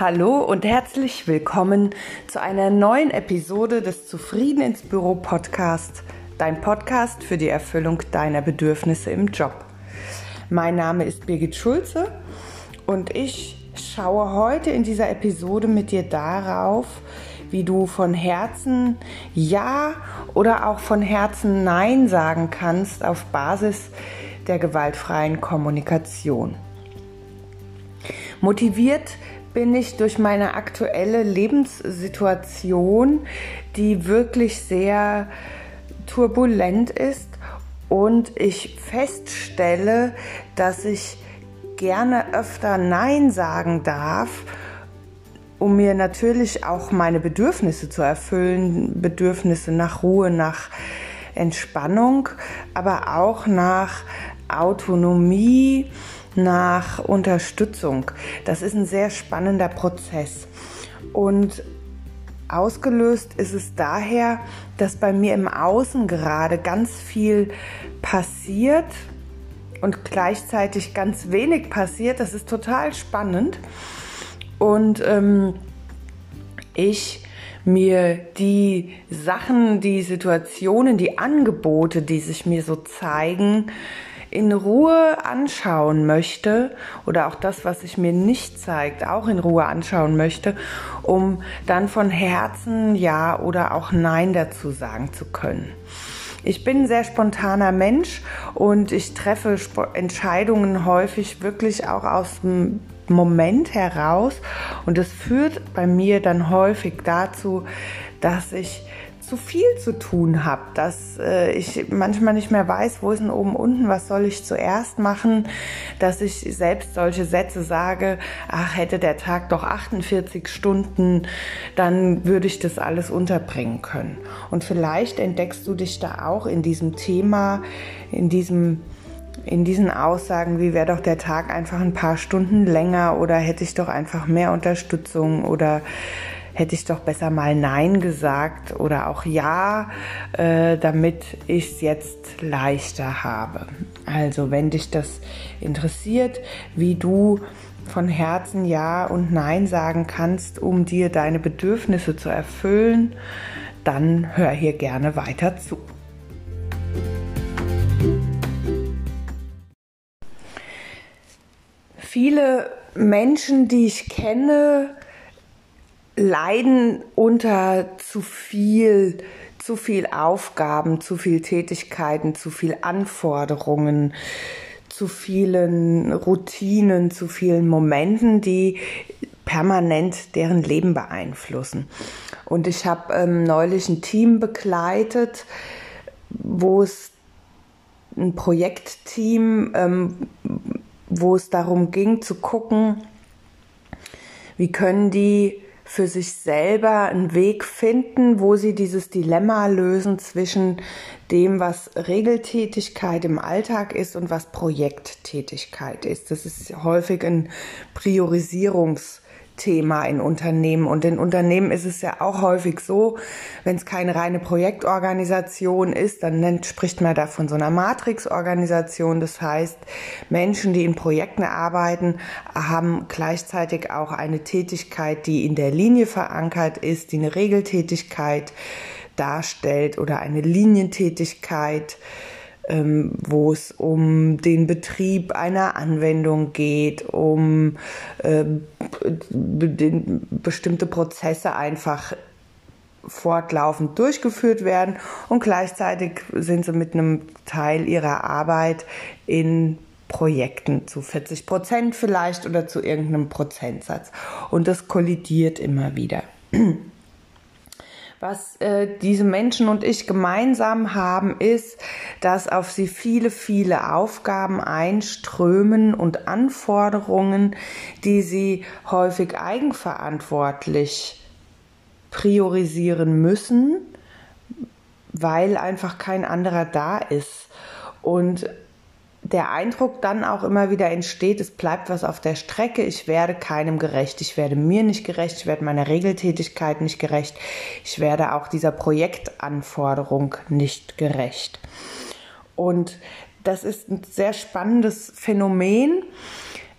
Hallo und herzlich willkommen zu einer neuen Episode des Zufrieden ins Büro Podcast, dein Podcast für die Erfüllung deiner Bedürfnisse im Job. Mein Name ist Birgit Schulze und ich schaue heute in dieser Episode mit dir darauf, wie du von Herzen Ja oder auch von Herzen Nein sagen kannst auf Basis der gewaltfreien Kommunikation. Motiviert bin ich durch meine aktuelle Lebenssituation, die wirklich sehr turbulent ist und ich feststelle, dass ich gerne öfter Nein sagen darf, um mir natürlich auch meine Bedürfnisse zu erfüllen, Bedürfnisse nach Ruhe, nach Entspannung, aber auch nach Autonomie, nach Unterstützung. Das ist ein sehr spannender Prozess. Und ausgelöst ist es daher, dass bei mir im Außen gerade ganz viel passiert und gleichzeitig ganz wenig passiert. Das ist total spannend. Und ähm, ich mir die Sachen, die Situationen, die Angebote, die sich mir so zeigen, in Ruhe anschauen möchte oder auch das, was sich mir nicht zeigt, auch in Ruhe anschauen möchte, um dann von Herzen Ja oder auch Nein dazu sagen zu können. Ich bin ein sehr spontaner Mensch und ich treffe Entscheidungen häufig wirklich auch aus dem Moment heraus und es führt bei mir dann häufig dazu, dass ich zu viel zu tun habe, dass äh, ich manchmal nicht mehr weiß, wo ist denn oben unten, was soll ich zuerst machen, dass ich selbst solche Sätze sage, ach, hätte der Tag doch 48 Stunden, dann würde ich das alles unterbringen können. Und vielleicht entdeckst du dich da auch in diesem Thema, in diesem in diesen Aussagen, wie wäre doch der Tag einfach ein paar Stunden länger oder hätte ich doch einfach mehr Unterstützung oder hätte ich doch besser mal Nein gesagt oder auch Ja, äh, damit ich es jetzt leichter habe. Also wenn dich das interessiert, wie du von Herzen Ja und Nein sagen kannst, um dir deine Bedürfnisse zu erfüllen, dann hör hier gerne weiter zu. Viele Menschen, die ich kenne, leiden unter zu viel, zu viel Aufgaben, zu viel Tätigkeiten, zu viel Anforderungen, zu vielen Routinen, zu vielen Momenten, die permanent deren Leben beeinflussen. Und ich habe ähm, neulich ein Team begleitet, wo es ein Projektteam, ähm, wo es darum ging zu gucken, wie können die für sich selber einen Weg finden, wo sie dieses Dilemma lösen zwischen dem, was Regeltätigkeit im Alltag ist und was Projekttätigkeit ist. Das ist häufig ein Priorisierungs- Thema in Unternehmen. Und in Unternehmen ist es ja auch häufig so, wenn es keine reine Projektorganisation ist, dann nennt, spricht man da von so einer Matrixorganisation. Das heißt, Menschen, die in Projekten arbeiten, haben gleichzeitig auch eine Tätigkeit, die in der Linie verankert ist, die eine Regeltätigkeit darstellt oder eine Linientätigkeit ähm, wo es um den Betrieb einer Anwendung geht, um äh, bestimmte Prozesse einfach fortlaufend durchgeführt werden und gleichzeitig sind sie mit einem Teil ihrer Arbeit in Projekten zu 40 Prozent vielleicht oder zu irgendeinem Prozentsatz. Und das kollidiert immer wieder. Was äh, diese Menschen und ich gemeinsam haben, ist, dass auf sie viele, viele Aufgaben einströmen und Anforderungen, die sie häufig eigenverantwortlich priorisieren müssen, weil einfach kein anderer da ist. Und der Eindruck dann auch immer wieder entsteht, es bleibt was auf der Strecke, ich werde keinem gerecht, ich werde mir nicht gerecht, ich werde meiner Regeltätigkeit nicht gerecht, ich werde auch dieser Projektanforderung nicht gerecht. Und das ist ein sehr spannendes Phänomen,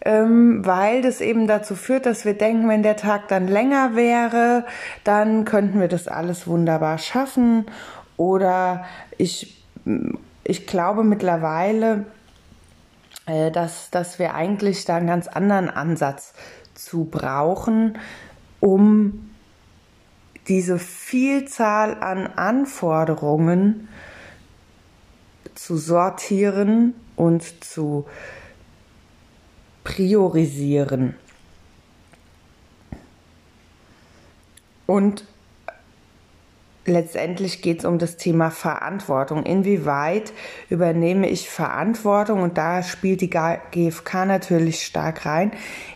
ähm, weil das eben dazu führt, dass wir denken, wenn der Tag dann länger wäre, dann könnten wir das alles wunderbar schaffen. Oder ich, ich glaube mittlerweile, äh, dass, dass wir eigentlich da einen ganz anderen Ansatz zu brauchen, um diese Vielzahl an Anforderungen zu sortieren und zu priorisieren. Und letztendlich geht es um das Thema Verantwortung. Inwieweit übernehme ich Verantwortung? Und da spielt die GfK natürlich stark rein.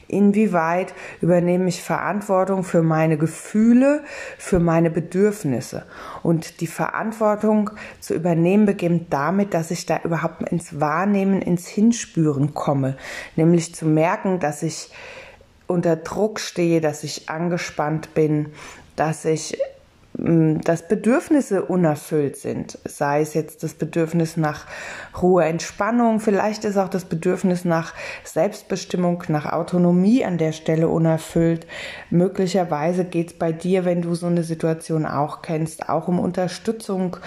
Inwieweit übernehme ich Verantwortung für meine Gefühle, für meine Bedürfnisse? Und die Verantwortung zu übernehmen beginnt damit, dass ich da überhaupt ins Wahrnehmen, ins Hinspüren komme. Nämlich zu merken, dass ich unter Druck stehe, dass ich angespannt bin, dass ich dass Bedürfnisse unerfüllt sind. Sei es jetzt das Bedürfnis nach Ruhe, Entspannung, vielleicht ist auch das Bedürfnis nach Selbstbestimmung, nach Autonomie an der Stelle unerfüllt. Möglicherweise geht es bei dir, wenn du so eine Situation auch kennst, auch um Unterstützung,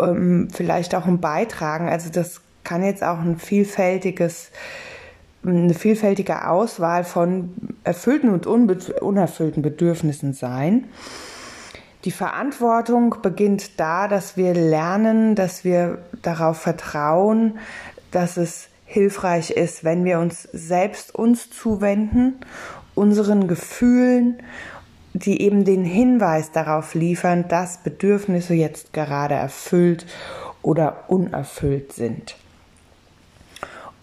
ähm, vielleicht auch um Beitragen. Also das kann jetzt auch ein vielfältiges eine vielfältige Auswahl von erfüllten und unerfüllten Bedürfnissen sein. Die Verantwortung beginnt da, dass wir lernen, dass wir darauf vertrauen, dass es hilfreich ist, wenn wir uns selbst uns zuwenden, unseren Gefühlen, die eben den Hinweis darauf liefern, dass Bedürfnisse jetzt gerade erfüllt oder unerfüllt sind.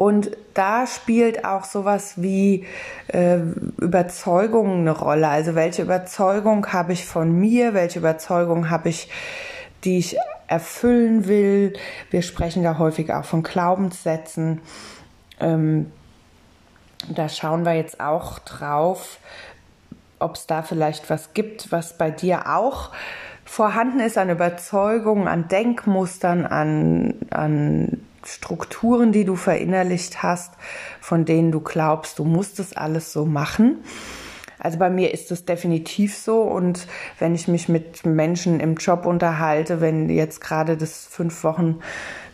Und da spielt auch sowas wie äh, Überzeugung eine Rolle. Also welche Überzeugung habe ich von mir, welche Überzeugung habe ich, die ich erfüllen will. Wir sprechen da häufig auch von Glaubenssätzen. Ähm, da schauen wir jetzt auch drauf, ob es da vielleicht was gibt, was bei dir auch vorhanden ist an Überzeugungen, an Denkmustern, an, an Strukturen, die du verinnerlicht hast, von denen du glaubst, du musst es alles so machen. Also bei mir ist es definitiv so und wenn ich mich mit Menschen im Job unterhalte, wenn jetzt gerade das fünf Wochen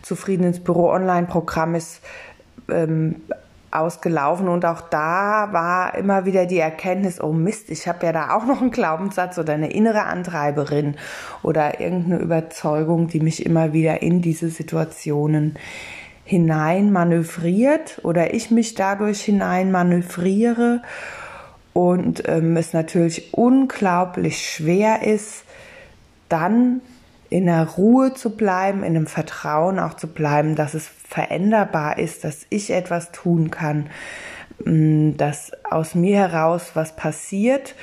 zufrieden ins Büro Online-Programm ist, ähm, ausgelaufen und auch da war immer wieder die Erkenntnis, oh Mist, ich habe ja da auch noch einen Glaubenssatz oder eine innere Antreiberin oder irgendeine Überzeugung, die mich immer wieder in diese Situationen hinein manövriert oder ich mich dadurch hinein manövriere und ähm, es natürlich unglaublich schwer ist, dann in der Ruhe zu bleiben, in dem Vertrauen auch zu bleiben, dass es veränderbar ist, dass ich etwas tun kann, mm, dass aus mir heraus was passiert,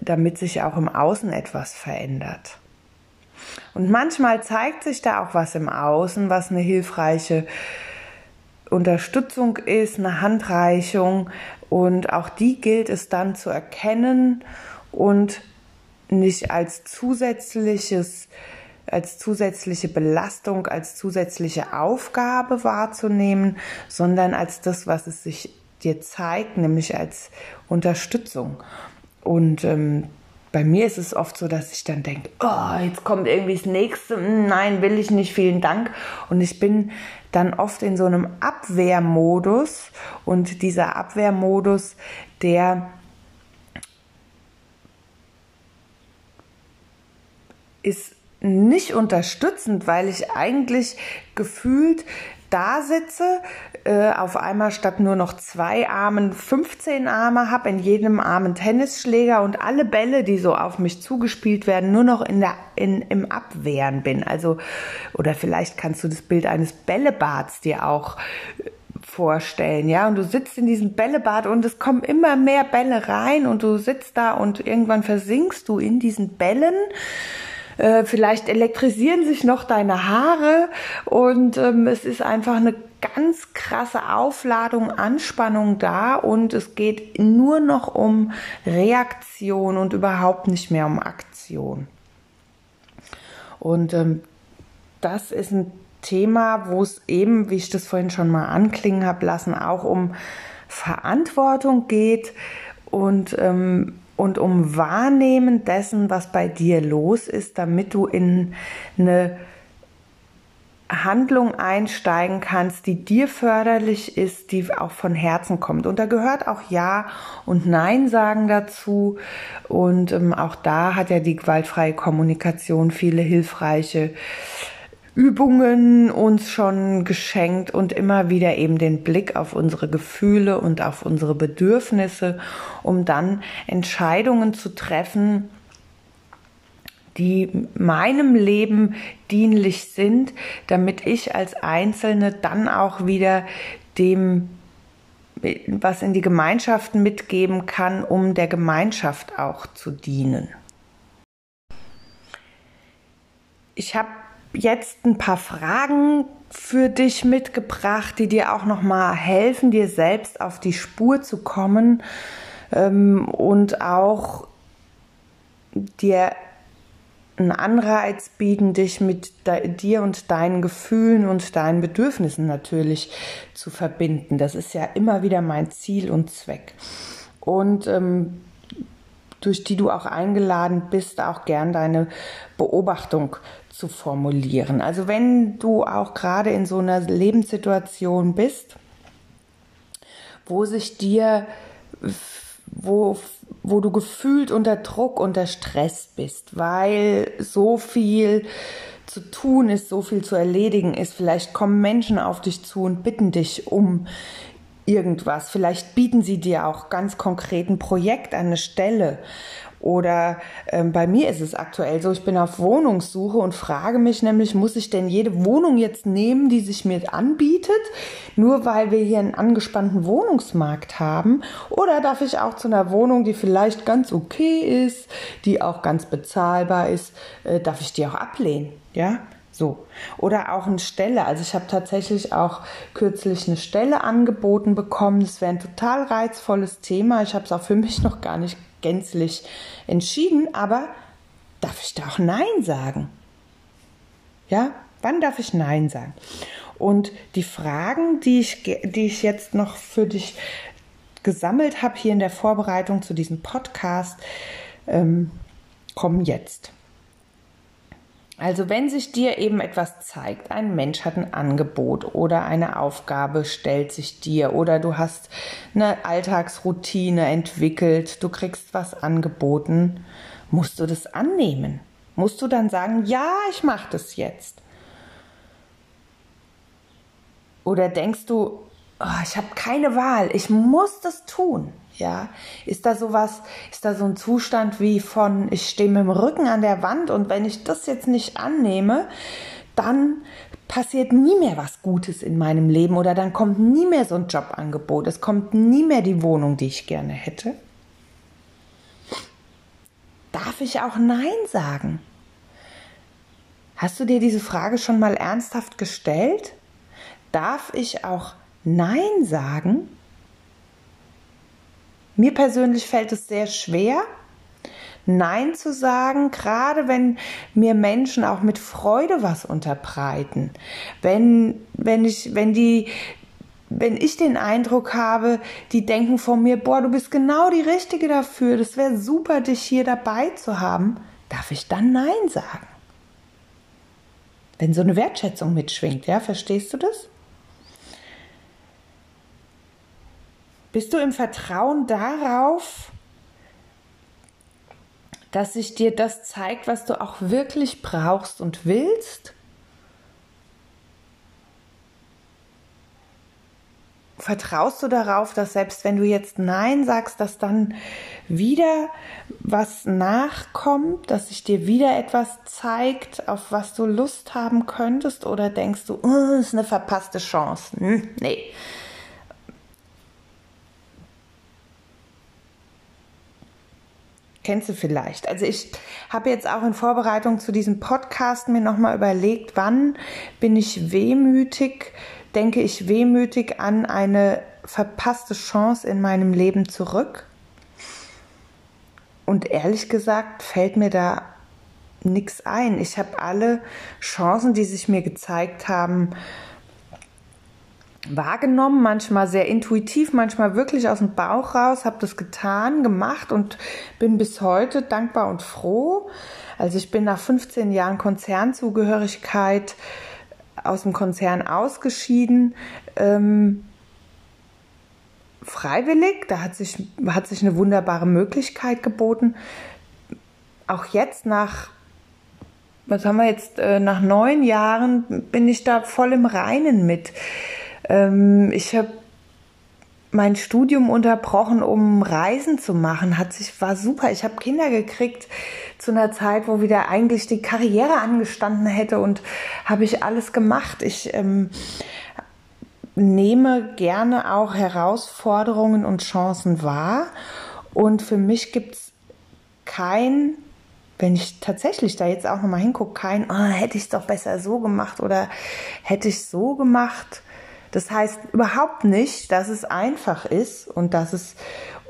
damit sich auch im Außen etwas verändert. Und manchmal zeigt sich da auch was im Außen, was eine hilfreiche Unterstützung ist, eine Handreichung. Und auch die gilt es dann zu erkennen und nicht als zusätzliches als zusätzliche Belastung, als zusätzliche Aufgabe wahrzunehmen, sondern als das, was es sich dir zeigt, nämlich als Unterstützung. Und ähm, bei mir ist es oft so, dass ich dann denke, oh, jetzt kommt irgendwie das nächste, hm, nein, will ich nicht, vielen Dank. Und ich bin dann oft in so einem Abwehrmodus und dieser Abwehrmodus, der ist nicht unterstützend, weil ich eigentlich gefühlt da sitze, äh, auf einmal statt nur noch zwei Armen 15 Arme habe, in jedem Arm einen Tennisschläger und alle Bälle, die so auf mich zugespielt werden, nur noch in der, in, im Abwehren bin. Also, oder vielleicht kannst du das Bild eines Bällebads dir auch äh, vorstellen, ja, und du sitzt in diesem Bällebad und es kommen immer mehr Bälle rein und du sitzt da und irgendwann versinkst du in diesen Bällen äh, vielleicht elektrisieren sich noch deine Haare. Und ähm, es ist einfach eine ganz krasse Aufladung, Anspannung da. Und es geht nur noch um Reaktion und überhaupt nicht mehr um Aktion. Und ähm, das ist ein Thema, wo es eben, wie ich das vorhin schon mal anklingen habe lassen, auch um Verantwortung geht. Und, ähm, und um Wahrnehmen dessen, was bei dir los ist, damit du in eine Handlung einsteigen kannst, die dir förderlich ist, die auch von Herzen kommt. Und da gehört auch Ja und Nein sagen dazu. Und ähm, auch da hat ja die gewaltfreie Kommunikation viele hilfreiche Übungen uns schon geschenkt und immer wieder eben den Blick auf unsere Gefühle und auf unsere Bedürfnisse, um dann Entscheidungen zu treffen, die meinem Leben dienlich sind, damit ich als Einzelne dann auch wieder dem was in die Gemeinschaft mitgeben kann, um der Gemeinschaft auch zu dienen. Ich habe jetzt ein paar Fragen für dich mitgebracht, die dir auch noch mal helfen, dir selbst auf die Spur zu kommen ähm, und auch dir einen Anreiz bieten, dich mit dir und deinen Gefühlen und deinen Bedürfnissen natürlich zu verbinden. Das ist ja immer wieder mein Ziel und Zweck. Und ähm, durch die du auch eingeladen bist, auch gern deine Beobachtung zu formulieren. Also wenn du auch gerade in so einer Lebenssituation bist, wo sich dir wo, wo du gefühlt unter Druck, unter Stress bist, weil so viel zu tun ist, so viel zu erledigen ist. Vielleicht kommen Menschen auf dich zu und bitten dich um irgendwas. Vielleicht bieten sie dir auch ganz konkret ein Projekt an eine Stelle oder ähm, bei mir ist es aktuell so, ich bin auf Wohnungssuche und frage mich nämlich, muss ich denn jede Wohnung jetzt nehmen, die sich mir anbietet, nur weil wir hier einen angespannten Wohnungsmarkt haben? Oder darf ich auch zu einer Wohnung, die vielleicht ganz okay ist, die auch ganz bezahlbar ist, äh, darf ich die auch ablehnen? Ja, so. Oder auch eine Stelle. Also ich habe tatsächlich auch kürzlich eine Stelle angeboten bekommen. Das wäre ein total reizvolles Thema. Ich habe es auch für mich noch gar nicht gänzlich entschieden, aber darf ich da auch Nein sagen? Ja, wann darf ich Nein sagen? Und die Fragen, die ich, die ich jetzt noch für dich gesammelt habe hier in der Vorbereitung zu diesem Podcast, ähm, kommen jetzt. Also wenn sich dir eben etwas zeigt, ein Mensch hat ein Angebot oder eine Aufgabe stellt sich dir oder du hast eine Alltagsroutine entwickelt, du kriegst was angeboten, musst du das annehmen. Musst du dann sagen, ja, ich mache das jetzt. Oder denkst du, oh, ich habe keine Wahl, ich muss das tun. Ja, ist da sowas, ist da so ein Zustand wie von, ich stehe mit dem Rücken an der Wand und wenn ich das jetzt nicht annehme, dann passiert nie mehr was Gutes in meinem Leben oder dann kommt nie mehr so ein Jobangebot, es kommt nie mehr die Wohnung, die ich gerne hätte. Darf ich auch Nein sagen? Hast du dir diese Frage schon mal ernsthaft gestellt? Darf ich auch Nein sagen? Mir persönlich fällt es sehr schwer, Nein zu sagen, gerade wenn mir Menschen auch mit Freude was unterbreiten. Wenn, wenn ich, wenn die, wenn ich den Eindruck habe, die denken von mir, boah, du bist genau die Richtige dafür, das wäre super, dich hier dabei zu haben, darf ich dann Nein sagen? Wenn so eine Wertschätzung mitschwingt, ja, verstehst du das? Bist du im Vertrauen darauf, dass sich dir das zeigt, was du auch wirklich brauchst und willst? Vertraust du darauf, dass selbst wenn du jetzt Nein sagst, dass dann wieder was nachkommt, dass sich dir wieder etwas zeigt, auf was du Lust haben könntest? Oder denkst du, oh, ist eine verpasste Chance? Hm, nee, Kennst du vielleicht? Also ich habe jetzt auch in Vorbereitung zu diesem Podcast mir nochmal überlegt, wann bin ich wehmütig, denke ich wehmütig an eine verpasste Chance in meinem Leben zurück. Und ehrlich gesagt fällt mir da nichts ein. Ich habe alle Chancen, die sich mir gezeigt haben, wahrgenommen, manchmal sehr intuitiv, manchmal wirklich aus dem Bauch raus, habe das getan, gemacht und bin bis heute dankbar und froh. Also ich bin nach 15 Jahren Konzernzugehörigkeit aus dem Konzern ausgeschieden. Ähm, freiwillig, da hat sich, hat sich eine wunderbare Möglichkeit geboten. Auch jetzt nach was haben wir jetzt, äh, nach neun Jahren bin ich da voll im Reinen mit. Ähm, ich habe mein Studium unterbrochen, um Reisen zu machen. Hat sich war super. Ich habe Kinder gekriegt zu einer Zeit, wo wieder eigentlich die Karriere angestanden hätte und habe ich alles gemacht. Ich ähm, nehme gerne auch Herausforderungen und Chancen wahr und für mich gibt es kein wenn ich tatsächlich da jetzt auch nochmal hingucke, kein, oh, hätte ich es doch besser so gemacht oder hätte ich so gemacht. Das heißt überhaupt nicht, dass es einfach ist und dass es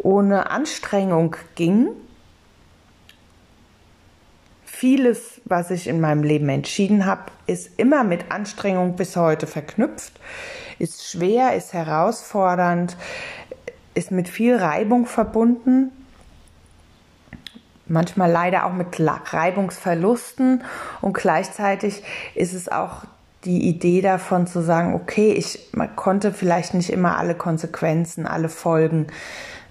ohne Anstrengung ging. Vieles, was ich in meinem Leben entschieden habe, ist immer mit Anstrengung bis heute verknüpft, ist schwer, ist herausfordernd, ist mit viel Reibung verbunden. Manchmal leider auch mit Reibungsverlusten. Und gleichzeitig ist es auch die Idee davon zu sagen, okay, ich konnte vielleicht nicht immer alle Konsequenzen, alle Folgen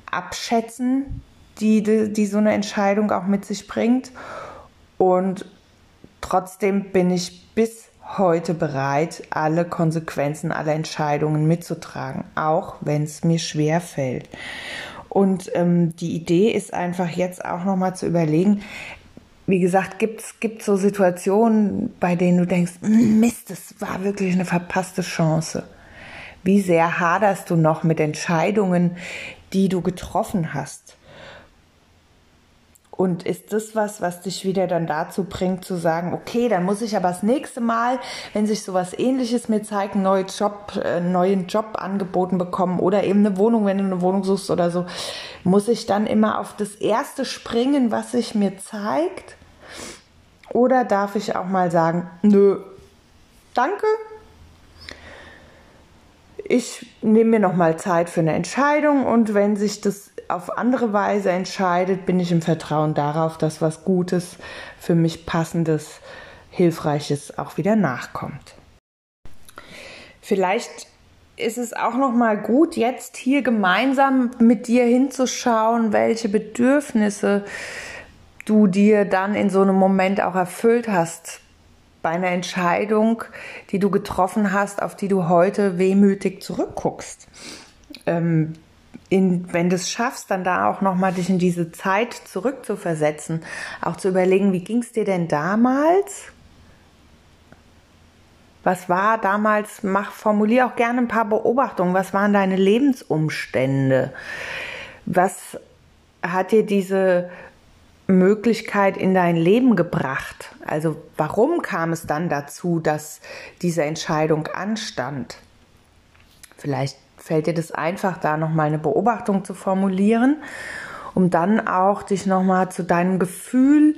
abschätzen, die, die, die so eine Entscheidung auch mit sich bringt. Und trotzdem bin ich bis heute bereit, alle Konsequenzen, alle Entscheidungen mitzutragen, auch wenn es mir schwer fällt. Und ähm, die Idee ist einfach jetzt auch nochmal zu überlegen, wie gesagt, gibt es so Situationen, bei denen du denkst, hm, Mist, das war wirklich eine verpasste Chance. Wie sehr haderst du noch mit Entscheidungen, die du getroffen hast? Und ist das was, was dich wieder dann dazu bringt, zu sagen, okay, dann muss ich aber das nächste Mal, wenn sich sowas ähnliches mir zeigt, einen neuen Job, einen äh, neuen Job angeboten bekommen oder eben eine Wohnung, wenn du eine Wohnung suchst oder so, muss ich dann immer auf das erste springen, was sich mir zeigt? Oder darf ich auch mal sagen, nö, danke, ich nehme mir noch mal Zeit für eine Entscheidung und wenn sich das auf andere Weise entscheidet, bin ich im Vertrauen darauf, dass was Gutes, für mich passendes, hilfreiches auch wieder nachkommt. Vielleicht ist es auch noch mal gut, jetzt hier gemeinsam mit dir hinzuschauen, welche Bedürfnisse du dir dann in so einem Moment auch erfüllt hast bei einer Entscheidung, die du getroffen hast, auf die du heute wehmütig zurückguckst. Ähm, in, wenn du es schaffst, dann da auch nochmal dich in diese Zeit zurückzuversetzen, auch zu überlegen, wie ging es dir denn damals? Was war damals, mach, formulier auch gerne ein paar Beobachtungen. Was waren deine Lebensumstände? Was hat dir diese Möglichkeit in dein Leben gebracht? Also warum kam es dann dazu, dass diese Entscheidung anstand? Vielleicht fällt dir das einfach, da nochmal eine Beobachtung zu formulieren, um dann auch dich nochmal zu deinem Gefühl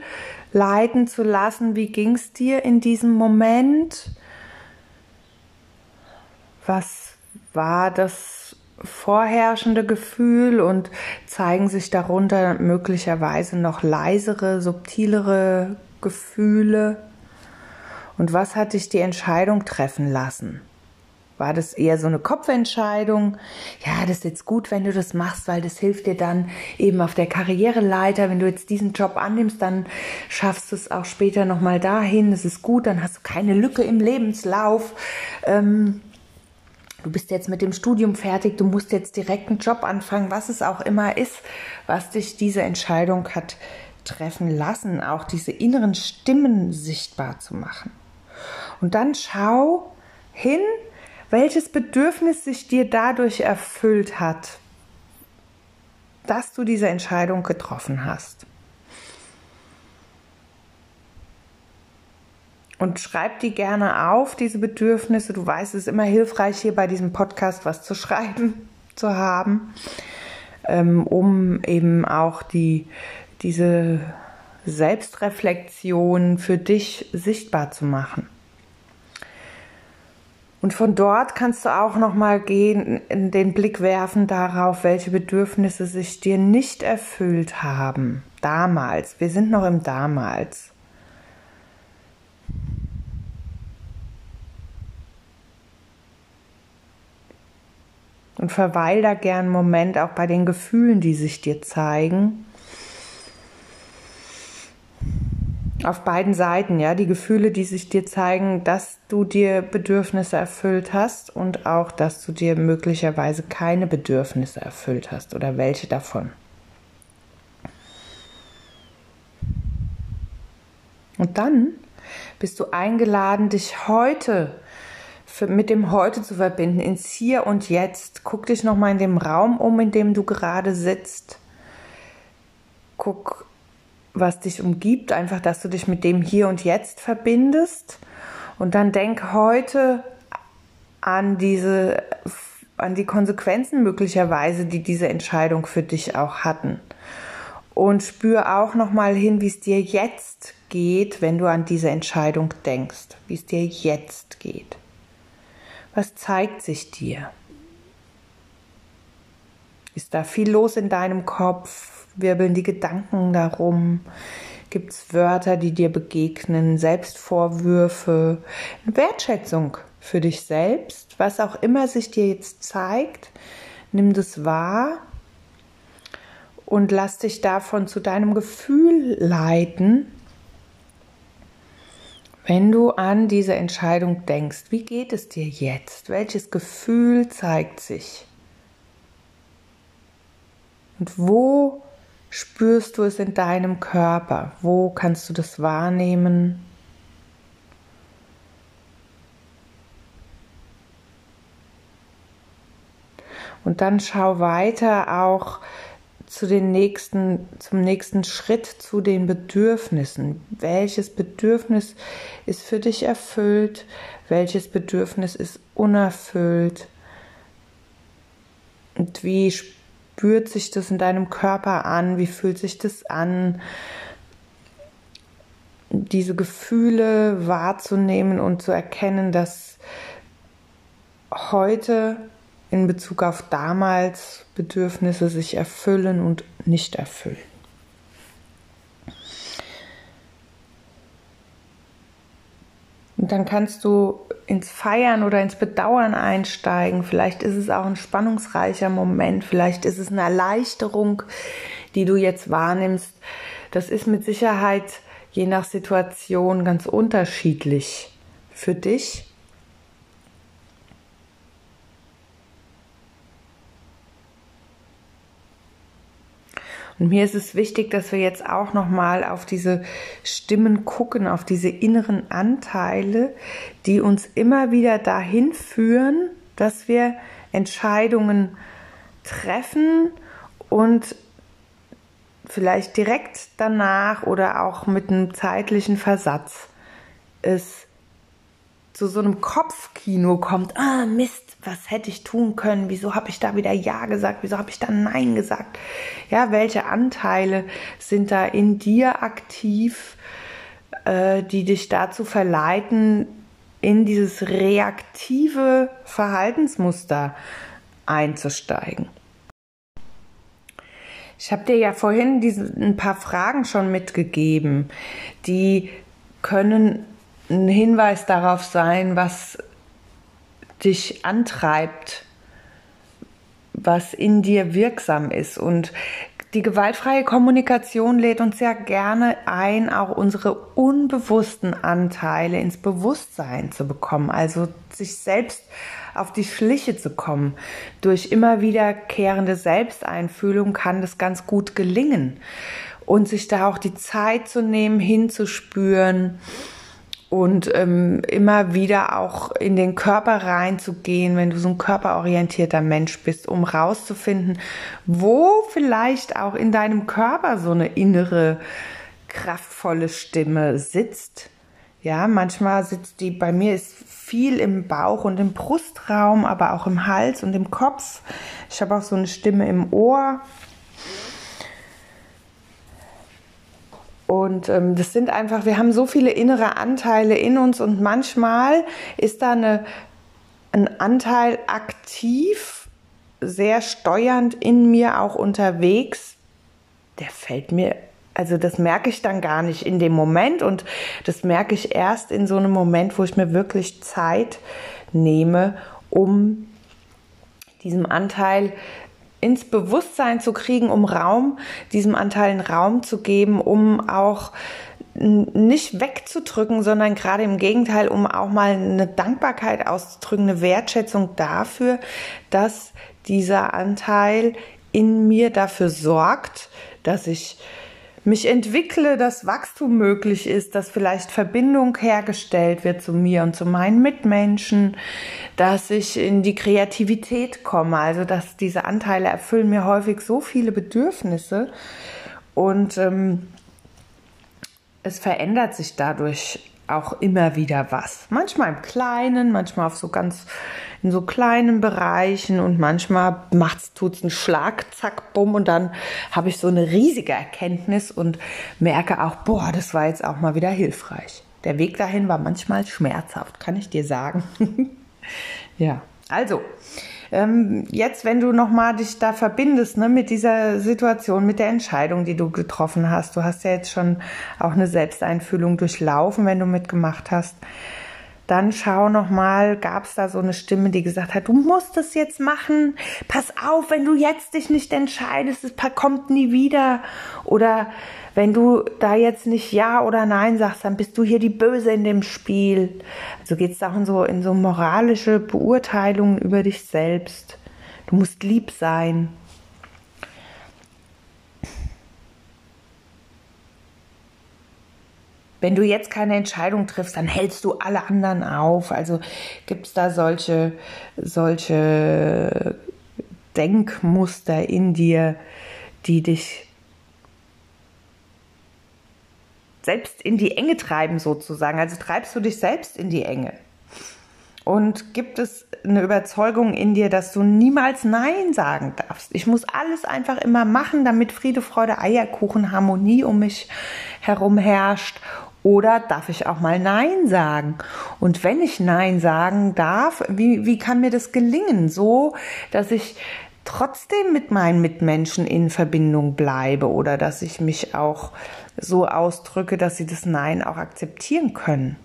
leiten zu lassen. Wie ging es dir in diesem Moment? Was war das vorherrschende Gefühl und zeigen sich darunter möglicherweise noch leisere, subtilere Gefühle? Und was hat dich die Entscheidung treffen lassen? War das eher so eine Kopfentscheidung? Ja, das ist jetzt gut, wenn du das machst, weil das hilft dir dann eben auf der Karriereleiter. Wenn du jetzt diesen Job annimmst, dann schaffst du es auch später nochmal dahin. Das ist gut, dann hast du keine Lücke im Lebenslauf. Ähm, du bist jetzt mit dem Studium fertig, du musst jetzt direkt einen Job anfangen, was es auch immer ist, was dich diese Entscheidung hat treffen lassen, auch diese inneren Stimmen sichtbar zu machen. Und dann schau hin, welches Bedürfnis sich dir dadurch erfüllt hat, dass du diese Entscheidung getroffen hast. Und schreib die gerne auf, diese Bedürfnisse. Du weißt, es ist immer hilfreich, hier bei diesem Podcast was zu schreiben zu haben, ähm, um eben auch die, diese Selbstreflexion für dich sichtbar zu machen. Und von dort kannst du auch noch mal gehen, den Blick werfen darauf, welche Bedürfnisse sich dir nicht erfüllt haben. Damals. Wir sind noch im Damals. Und verweil da gern einen Moment auch bei den Gefühlen, die sich dir zeigen. Auf beiden Seiten, ja, die Gefühle, die sich dir zeigen, dass du dir Bedürfnisse erfüllt hast und auch, dass du dir möglicherweise keine Bedürfnisse erfüllt hast oder welche davon. Und dann bist du eingeladen, dich heute für, mit dem Heute zu verbinden, ins Hier und Jetzt. Guck dich nochmal in dem Raum um, in dem du gerade sitzt. Guck, was dich umgibt, einfach, dass du dich mit dem Hier und Jetzt verbindest. Und dann denk heute an diese, an die Konsequenzen möglicherweise, die diese Entscheidung für dich auch hatten. Und spür auch nochmal hin, wie es dir jetzt geht, wenn du an diese Entscheidung denkst, wie es dir jetzt geht. Was zeigt sich dir? Ist da viel los in deinem Kopf? Wirbeln die Gedanken darum? Gibt es Wörter, die dir begegnen? Selbstvorwürfe? Wertschätzung für dich selbst? Was auch immer sich dir jetzt zeigt, nimm das wahr und lass dich davon zu deinem Gefühl leiten wenn du an diese Entscheidung denkst, wie geht es dir jetzt? Welches Gefühl zeigt sich? Und wo spürst du es in deinem Körper? Wo kannst du das wahrnehmen? Und dann schau weiter auch zu den nächsten, zum nächsten Schritt zu den Bedürfnissen. Welches Bedürfnis ist für dich erfüllt? Welches Bedürfnis ist unerfüllt? Und wie spürt sich das in deinem Körper an? Wie fühlt sich das an? Diese Gefühle wahrzunehmen und zu erkennen, dass heute in Bezug auf damals Bedürfnisse sich erfüllen und nicht erfüllen. Und dann kannst du ins Feiern oder ins Bedauern einsteigen. Vielleicht ist es auch ein spannungsreicher Moment, vielleicht ist es eine Erleichterung, die du jetzt wahrnimmst. Das ist mit Sicherheit je nach Situation ganz unterschiedlich für dich. Und mir ist es wichtig, dass wir jetzt auch nochmal auf diese Stimmen gucken, auf diese inneren Anteile, die uns immer wieder dahin führen, dass wir Entscheidungen treffen und vielleicht direkt danach oder auch mit einem zeitlichen Versatz es zu so einem Kopfkino kommt, ah Mist, was hätte ich tun können? Wieso habe ich da wieder Ja gesagt? Wieso habe ich da Nein gesagt? Ja, welche Anteile sind da in dir aktiv, äh, die dich dazu verleiten, in dieses reaktive Verhaltensmuster einzusteigen? Ich habe dir ja vorhin diese, ein paar Fragen schon mitgegeben, die können ein Hinweis darauf sein, was dich antreibt, was in dir wirksam ist. Und die gewaltfreie Kommunikation lädt uns ja gerne ein, auch unsere unbewussten Anteile ins Bewusstsein zu bekommen, also sich selbst auf die Schliche zu kommen. Durch immer wiederkehrende Selbsteinfühlung kann das ganz gut gelingen und sich da auch die Zeit zu nehmen, hinzuspüren und ähm, immer wieder auch in den Körper reinzugehen, wenn du so ein körperorientierter Mensch bist, um rauszufinden, wo vielleicht auch in deinem Körper so eine innere kraftvolle Stimme sitzt. Ja, manchmal sitzt die, bei mir ist viel im Bauch und im Brustraum, aber auch im Hals und im Kopf. Ich habe auch so eine Stimme im Ohr. Und ähm, das sind einfach, wir haben so viele innere Anteile in uns und manchmal ist da eine ein Anteil aktiv, sehr steuernd in mir auch unterwegs, der fällt mir, also das merke ich dann gar nicht in dem Moment und das merke ich erst in so einem Moment, wo ich mir wirklich Zeit nehme, um diesem Anteil ins Bewusstsein zu kriegen, um Raum, diesem Anteil einen Raum zu geben, um auch nicht wegzudrücken, sondern gerade im Gegenteil, um auch mal eine Dankbarkeit auszudrücken, eine Wertschätzung dafür, dass dieser Anteil in mir dafür sorgt, dass ich mich entwickle, dass Wachstum möglich ist, dass vielleicht Verbindung hergestellt wird zu mir und zu meinen Mitmenschen, dass ich in die Kreativität komme. Also dass diese Anteile erfüllen mir häufig so viele Bedürfnisse und ähm, es verändert sich dadurch auch immer wieder was. Manchmal im Kleinen, manchmal auf so ganz in so kleinen Bereichen und manchmal macht's tut's einen Schlag, zack, bumm und dann habe ich so eine riesige Erkenntnis und merke auch, boah, das war jetzt auch mal wieder hilfreich. Der Weg dahin war manchmal schmerzhaft, kann ich dir sagen. ja, also ähm, jetzt, wenn du nochmal dich da verbindest ne, mit dieser Situation, mit der Entscheidung, die du getroffen hast, du hast ja jetzt schon auch eine Selbsteinfühlung durchlaufen, wenn du mitgemacht hast, dann schau nochmal, gab es da so eine Stimme, die gesagt hat, du musst es jetzt machen, pass auf, wenn du jetzt dich nicht entscheidest, es kommt nie wieder. Oder wenn du da jetzt nicht Ja oder Nein sagst, dann bist du hier die Böse in dem Spiel. Also geht es auch in so, in so moralische Beurteilungen über dich selbst. Du musst lieb sein. Wenn du jetzt keine Entscheidung triffst, dann hältst du alle anderen auf. Also gibt es da solche, solche Denkmuster in dir, die dich selbst in die Enge treiben sozusagen. Also treibst du dich selbst in die Enge. Und gibt es eine Überzeugung in dir, dass du niemals Nein sagen darfst? Ich muss alles einfach immer machen, damit Friede, Freude, Eierkuchen, Harmonie um mich herum herrscht oder darf ich auch mal Nein sagen? Und wenn ich Nein sagen darf, wie, wie kann mir das gelingen? So, dass ich trotzdem mit meinen Mitmenschen in Verbindung bleibe oder dass ich mich auch so ausdrücke, dass sie das Nein auch akzeptieren können.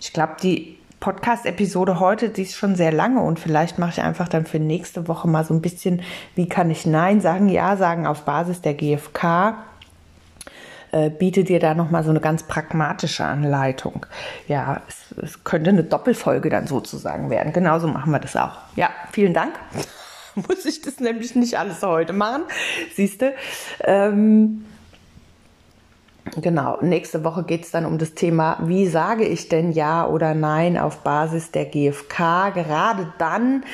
Ich glaube, die Podcast-Episode heute, die ist schon sehr lange und vielleicht mache ich einfach dann für nächste Woche mal so ein bisschen, wie kann ich Nein sagen, Ja sagen auf Basis der GfK äh, biete dir da nochmal so eine ganz pragmatische Anleitung. Ja, es, es könnte eine Doppelfolge dann sozusagen werden. Genauso machen wir das auch. Ja, vielen Dank muss ich das nämlich nicht alles heute machen. Siehst du? Ähm, genau, nächste Woche geht es dann um das Thema, wie sage ich denn Ja oder Nein auf Basis der GfK? Gerade dann,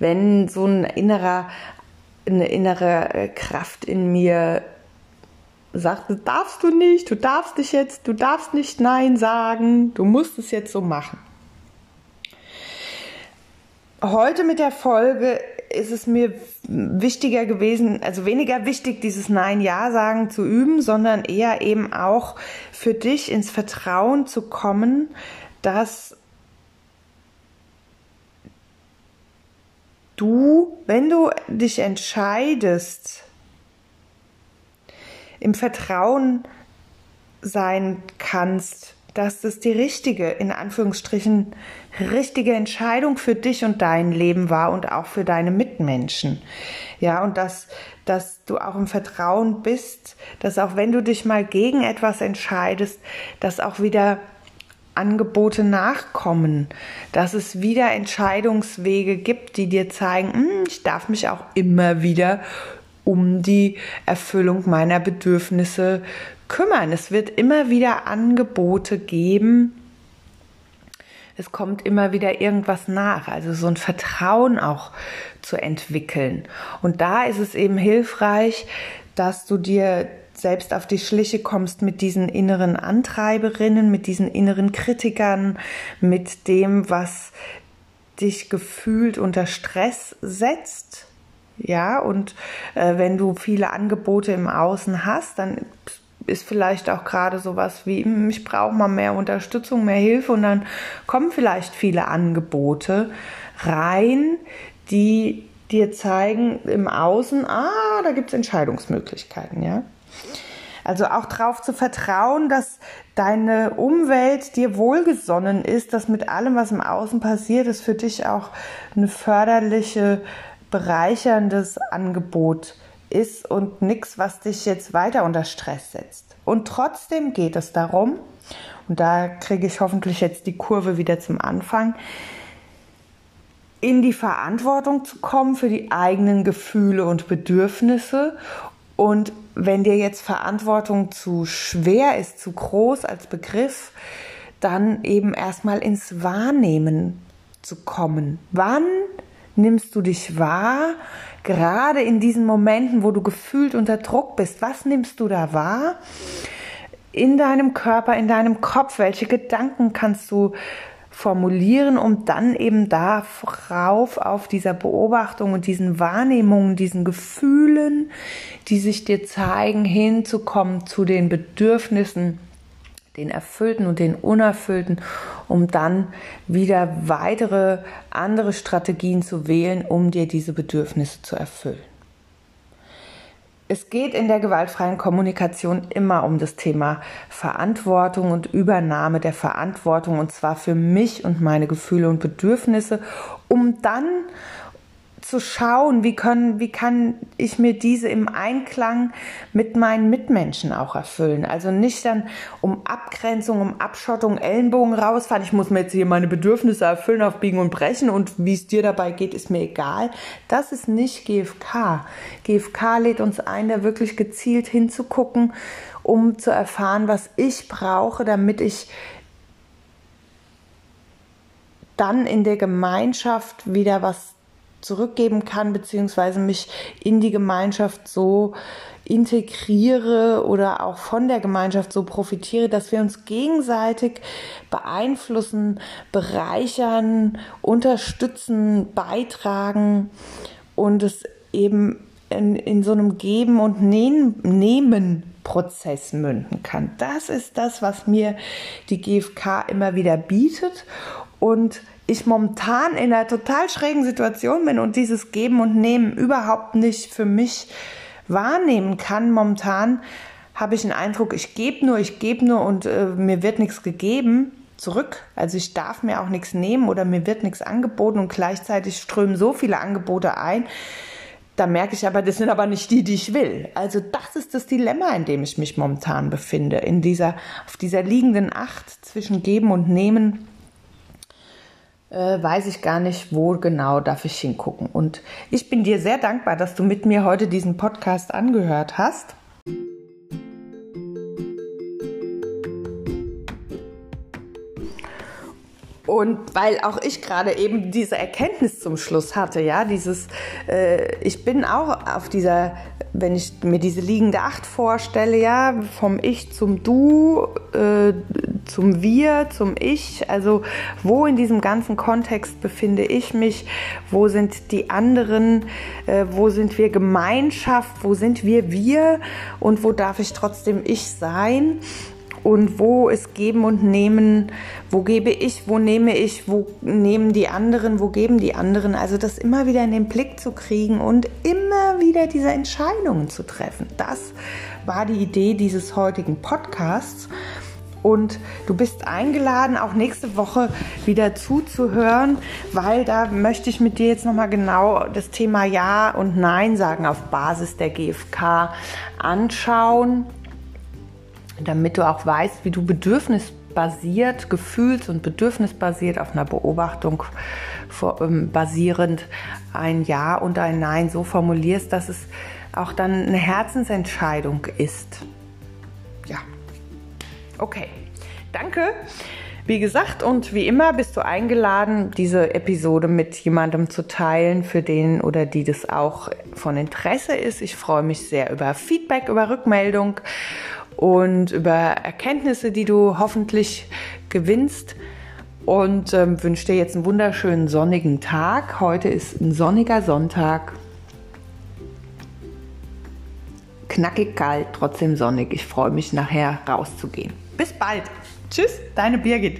wenn so ein innerer, eine innere Kraft in mir sagt, darfst du nicht, du darfst dich jetzt, du darfst nicht Nein sagen, du musst es jetzt so machen. Heute mit der Folge ist es mir wichtiger gewesen, also weniger wichtig, dieses Nein-Ja sagen zu üben, sondern eher eben auch für dich ins Vertrauen zu kommen, dass du, wenn du dich entscheidest, im Vertrauen sein kannst, dass es die richtige, in Anführungsstrichen, richtige Entscheidung für dich und dein Leben war und auch für deine Mitmenschen. Ja, und dass, dass du auch im Vertrauen bist, dass auch wenn du dich mal gegen etwas entscheidest, dass auch wieder Angebote nachkommen, dass es wieder Entscheidungswege gibt, die dir zeigen, hm, ich darf mich auch immer wieder um die Erfüllung meiner Bedürfnisse kümmern. Es wird immer wieder Angebote geben. Es kommt immer wieder irgendwas nach, also so ein Vertrauen auch zu entwickeln. Und da ist es eben hilfreich, dass du dir selbst auf die Schliche kommst mit diesen inneren Antreiberinnen, mit diesen inneren Kritikern, mit dem, was dich gefühlt unter Stress setzt ja, und äh, wenn du viele Angebote im Außen hast, dann ist vielleicht auch gerade sowas wie, hm, ich brauche mal mehr Unterstützung, mehr Hilfe und dann kommen vielleicht viele Angebote rein, die dir zeigen im Außen, ah, da gibt es Entscheidungsmöglichkeiten, ja. Also auch darauf zu vertrauen, dass deine Umwelt dir wohlgesonnen ist, dass mit allem, was im Außen passiert, ist für dich auch eine förderliche, bereicherndes Angebot ist und nichts, was dich jetzt weiter unter Stress setzt. Und trotzdem geht es darum, und da kriege ich hoffentlich jetzt die Kurve wieder zum Anfang, in die Verantwortung zu kommen für die eigenen Gefühle und Bedürfnisse. Und wenn dir jetzt Verantwortung zu schwer ist, zu groß als Begriff, dann eben erstmal ins Wahrnehmen zu kommen. Wann nimmst du dich wahr? Gerade in diesen Momenten, wo du gefühlt unter Druck bist, was nimmst du da wahr? In deinem Körper, in deinem Kopf, welche Gedanken kannst du formulieren, um dann eben darauf, auf dieser Beobachtung und diesen Wahrnehmungen, diesen Gefühlen, die sich dir zeigen, hinzukommen zu den Bedürfnissen, den erfüllten und den unerfüllten, um dann wieder weitere andere Strategien zu wählen, um dir diese Bedürfnisse zu erfüllen. Es geht in der gewaltfreien Kommunikation immer um das Thema Verantwortung und Übernahme der Verantwortung und zwar für mich und meine Gefühle und Bedürfnisse, um dann zu schauen, wie, können, wie kann ich mir diese im Einklang mit meinen Mitmenschen auch erfüllen. Also nicht dann um Abgrenzung, um Abschottung, Ellenbogen rausfahren. Ich muss mir jetzt hier meine Bedürfnisse erfüllen auf Biegen und Brechen und wie es dir dabei geht, ist mir egal. Das ist nicht GFK. GFK lädt uns ein, da wirklich gezielt hinzugucken, um zu erfahren, was ich brauche, damit ich dann in der Gemeinschaft wieder was zurückgeben kann, beziehungsweise mich in die Gemeinschaft so integriere oder auch von der Gemeinschaft so profitiere, dass wir uns gegenseitig beeinflussen, bereichern, unterstützen, beitragen und es eben in, in so einem Geben und Nehmen Prozess münden kann. Das ist das, was mir die GfK immer wieder bietet und ich momentan in einer total schrägen Situation bin und dieses Geben und Nehmen überhaupt nicht für mich wahrnehmen kann, momentan habe ich den Eindruck, ich gebe nur, ich gebe nur und äh, mir wird nichts gegeben zurück. Also ich darf mir auch nichts nehmen oder mir wird nichts angeboten und gleichzeitig strömen so viele Angebote ein. Da merke ich aber, das sind aber nicht die, die ich will. Also das ist das Dilemma, in dem ich mich momentan befinde. In dieser, auf dieser liegenden Acht zwischen Geben und Nehmen äh, weiß ich gar nicht, wo genau darf ich hingucken. Und ich bin dir sehr dankbar, dass du mit mir heute diesen Podcast angehört hast. Und weil auch ich gerade eben diese Erkenntnis zum Schluss hatte, ja, dieses, äh, ich bin auch auf dieser, wenn ich mir diese liegende Acht vorstelle, ja, vom Ich zum Du, äh, zum Wir, zum Ich, also wo in diesem ganzen Kontext befinde ich mich, wo sind die anderen, äh, wo sind wir Gemeinschaft, wo sind wir wir und wo darf ich trotzdem ich sein und wo ist Geben und Nehmen, wo gebe ich, wo nehme ich, wo nehmen die anderen, wo geben die anderen. Also das immer wieder in den Blick zu kriegen und immer wieder diese Entscheidungen zu treffen. Das war die Idee dieses heutigen Podcasts. Und du bist eingeladen, auch nächste Woche wieder zuzuhören, weil da möchte ich mit dir jetzt nochmal genau das Thema Ja und Nein sagen auf Basis der GfK anschauen damit du auch weißt, wie du bedürfnisbasiert, gefühls- und bedürfnisbasiert auf einer Beobachtung ähm, basierend ein Ja und ein Nein so formulierst, dass es auch dann eine Herzensentscheidung ist. Ja, okay. Danke. Wie gesagt und wie immer bist du eingeladen, diese Episode mit jemandem zu teilen, für den oder die das auch von Interesse ist. Ich freue mich sehr über Feedback, über Rückmeldung und über Erkenntnisse, die du hoffentlich gewinnst. Und ähm, wünsche dir jetzt einen wunderschönen sonnigen Tag. Heute ist ein sonniger Sonntag. knackig kalt, trotzdem sonnig. Ich freue mich nachher rauszugehen. Bis bald. Tschüss, deine Birgit.